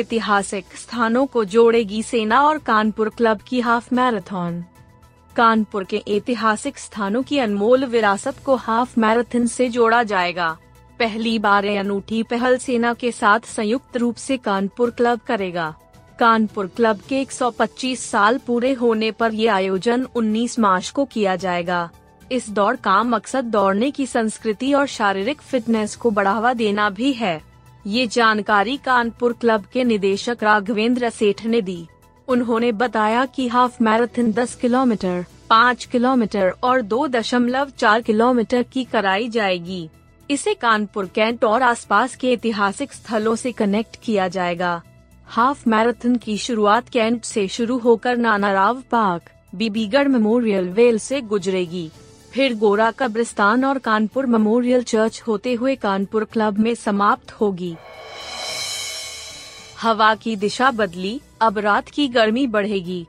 ऐतिहासिक स्थानों को जोड़ेगी सेना और कानपुर क्लब की हाफ़ मैराथन। कानपुर के ऐतिहासिक स्थानों की अनमोल विरासत को हाफ़ मैराथन से जोड़ा जाएगा। पहली बार ये अनूठी पहल सेना के साथ संयुक्त रूप से कानपुर क्लब करेगा। कानपुर क्लब के 125 साल पूरे होने पर ये आयोजन 19 मार्च को किया जाएगा। इस दौड़ का मकसद दौड़ने की संस्कृति और शारीरिक फिटनेस को बढ़ावा देना भी है। ये जानकारी कानपुर क्लब के निदेशक राघवेंद्र सेठ ने दी। उन्होंने बताया कि हाफ़ मैराथन 10 किलोमीटर 5 किलोमीटर और दो दशमलव चार किलोमीटर की कराई जाएगी। इसे कानपुर कैंट और आसपास के ऐतिहासिक स्थलों से कनेक्ट किया जाएगा। हाफ़ मैराथन की शुरुआत कैंट से शुरू होकर Nana Rao park, बीबीगढ़ memorial well से गुजरेगी। फिर गोरा कब्रिस्तान और कानपुर मेमोरियल चर्च होते हुए कानपुर क्लब में समाप्त होगी। हवा की दिशा बदली, अब रात की गर्मी बढ़ेगी।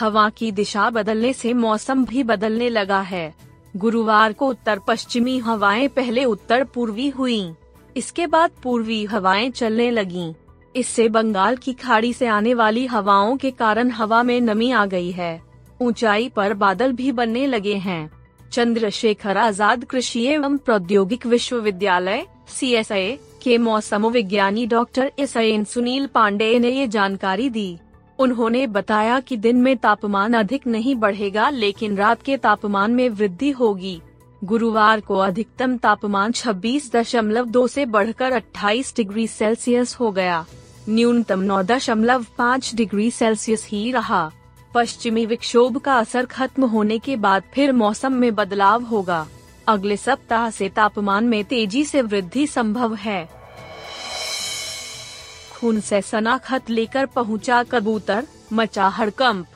हवा की दिशा बदलने से मौसम भी बदलने लगा है। गुरुवार को उत्तर पश्चिमी हवाएँ पहले उत्तर पूर्वी हुईं। इसके बाद पूर्वी हवाएँ चलने लगीं। इससे बंगाल की खाड़ी से आने वाली हवाओं के कारण हवा में नमी आ गई है। ऊंचाई पर बादल भी बनने लगे हैं। चंद्रशेखर आज़ाद कृषि एवं प्रौद्योगिक विश्वविद्यालय सीएसए के मौसम विज्ञानी डॉक्टर एस सुनील पांडे ने ये जानकारी दी। उन्होंने बताया कि दिन में तापमान अधिक नहीं बढ़ेगा, लेकिन रात के तापमान में वृद्धि होगी। गुरुवार को अधिकतम तापमान 26.2 से बढ़कर 28 डिग्री सेल्सियस हो गया। न्यूनतम 9.5 डिग्री सेल्सियस ही रहा। पश्चिमी विक्षोभ का असर खत्म होने के बाद फिर मौसम में बदलाव होगा। अगले सप्ताह से तापमान में तेज़ी से वृद्धि संभव है। खून से सना खत लेकर पहुँचा कबूतर, मचा हड़कंप।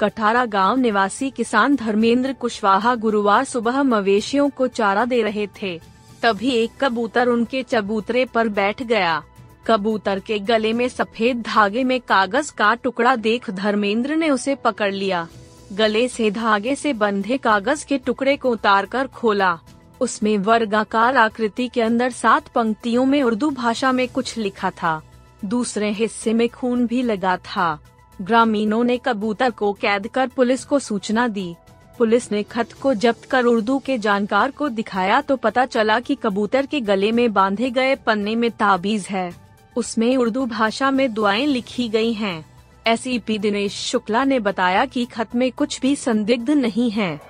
कठारा गाँव निवासी किसान धर्मेंद्र कुशवाहा गुरुवार सुबह मवेशियों को चारा दे रहे थे। तभी एक कबूतर उनके चबूतरे पर बैठ गया। कबूतर के गले में सफ़ेद धागे में कागज़ का टुकड़ा देख धर्मेंद्र ने उसे पकड़ लिया। गले से धागे से बंधे कागज़ के टुकड़े को उतारकर खोला। उसमें वर्गाकार आकृति के अंदर सात पंक्तियों में उर्दू भाषा में कुछ लिखा था। दूसरे हिस्से में खून भी लगा था। ग्रामीणों ने कबूतर को कैद कर पुलिस को सूचना दी। पुलिस ने खत को जब्त कर उर्दू के जानकार को दिखाया तो पता चला कि कबूतर के गले में बांधे गए पन्ने में ताबीज है। उसमें उर्दू भाषा में दुआएँ लिखी गई हैं। एस दिनेश शुक्ला ने बताया कि खत में कुछ भी संदिग्ध नहीं है।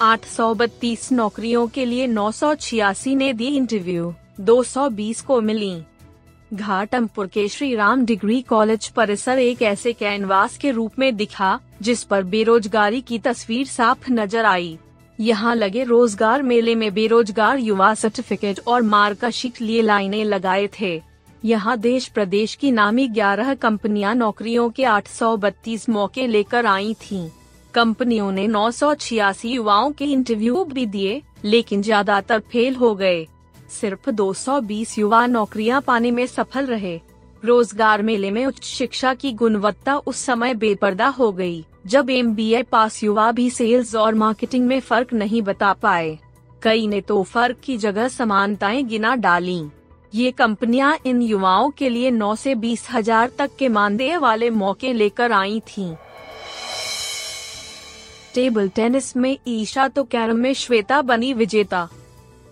832 नौकरियों के लिए नौ सौ छियासी ने दी इंटरव्यू 220 को मिली। घाटमपुर के श्री राम डिग्री कॉलेज परिसर एक ऐसे कैनवास के रूप में दिखा, जिस पर बेरोजगारी की तस्वीर साफ़ नज़र आई। यहाँ लगे रोज़गार मेले में बेरोजगार युवा सर्टिफिकेट और मार्कशीट लिए लाइने लगाए थे। यहाँ देश प्रदेश की नामी 11 कंपनियाँ नौकरियों के 832 मौके लेकर आई थीं। कंपनियों ने नौ सौ छियासी युवाओं के इंटरव्यू भी दिए, लेकिन ज़्यादातर फेल हो गए। सिर्फ़ 220 युवा नौकरियाँ पाने में सफल रहे। रोज़गार मेले में उच्च शिक्षा की गुणवत्ता उस समय बेपर्दा हो गई, जब एमबीए पास युवा भी सेल्स और मार्केटिंग में फ़र्क नहीं बता पाए। कई ने तो फ़र्क की जगह समानताएँ गिना डाली। ये कंपनियाँ इन युवाओं के लिए 9 से बीस हज़ार तक के मानदेय वाले मौके लेकर आई थीं। टेबल टेनिस में ईशा तो कैरम में श्वेता बनी विजेता।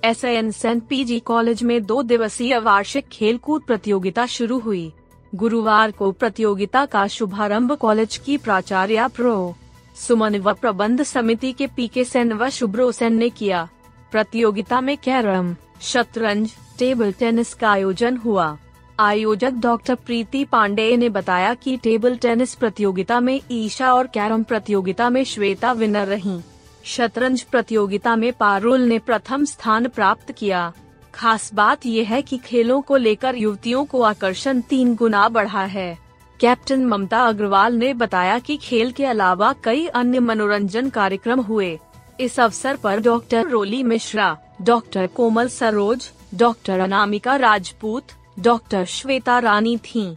S N Sen PG college में दो दिवसीय वार्षिक खेलकूद प्रतियोगिता शुरू हुई। गुरुवार को प्रतियोगिता का शुभारंभ कॉलेज की प्राचार्य प्रो. सुमन व प्रबंध समिति के पीके सेन व शुभ्रो सेन ने किया। प्रतियोगिता में कैरम, शतरंज, टेबल टेनिस का आयोजन हुआ। आयोजक डॉक्टर प्रीति पांडे ने बताया कि टेबल टेनिस प्रतियोगिता में ईशा और कैरम प्रतियोगिता में श्वेता विनर रहीं। शतरंज प्रतियोगिता में पारुल ने प्रथम स्थान प्राप्त किया। खास बात यह है कि खेलों को लेकर युवतियों को आकर्षण तीन गुना बढ़ा है। कैप्टन ममता अग्रवाल ने बताया कि खेल के अलावा कई अन्य मनोरंजन कार्यक्रम हुए। इस अवसर पर doctor Roli Mishra, doctor Komal Saroj, doctor Anamika Rajput, doctor Shweta Rani थीं।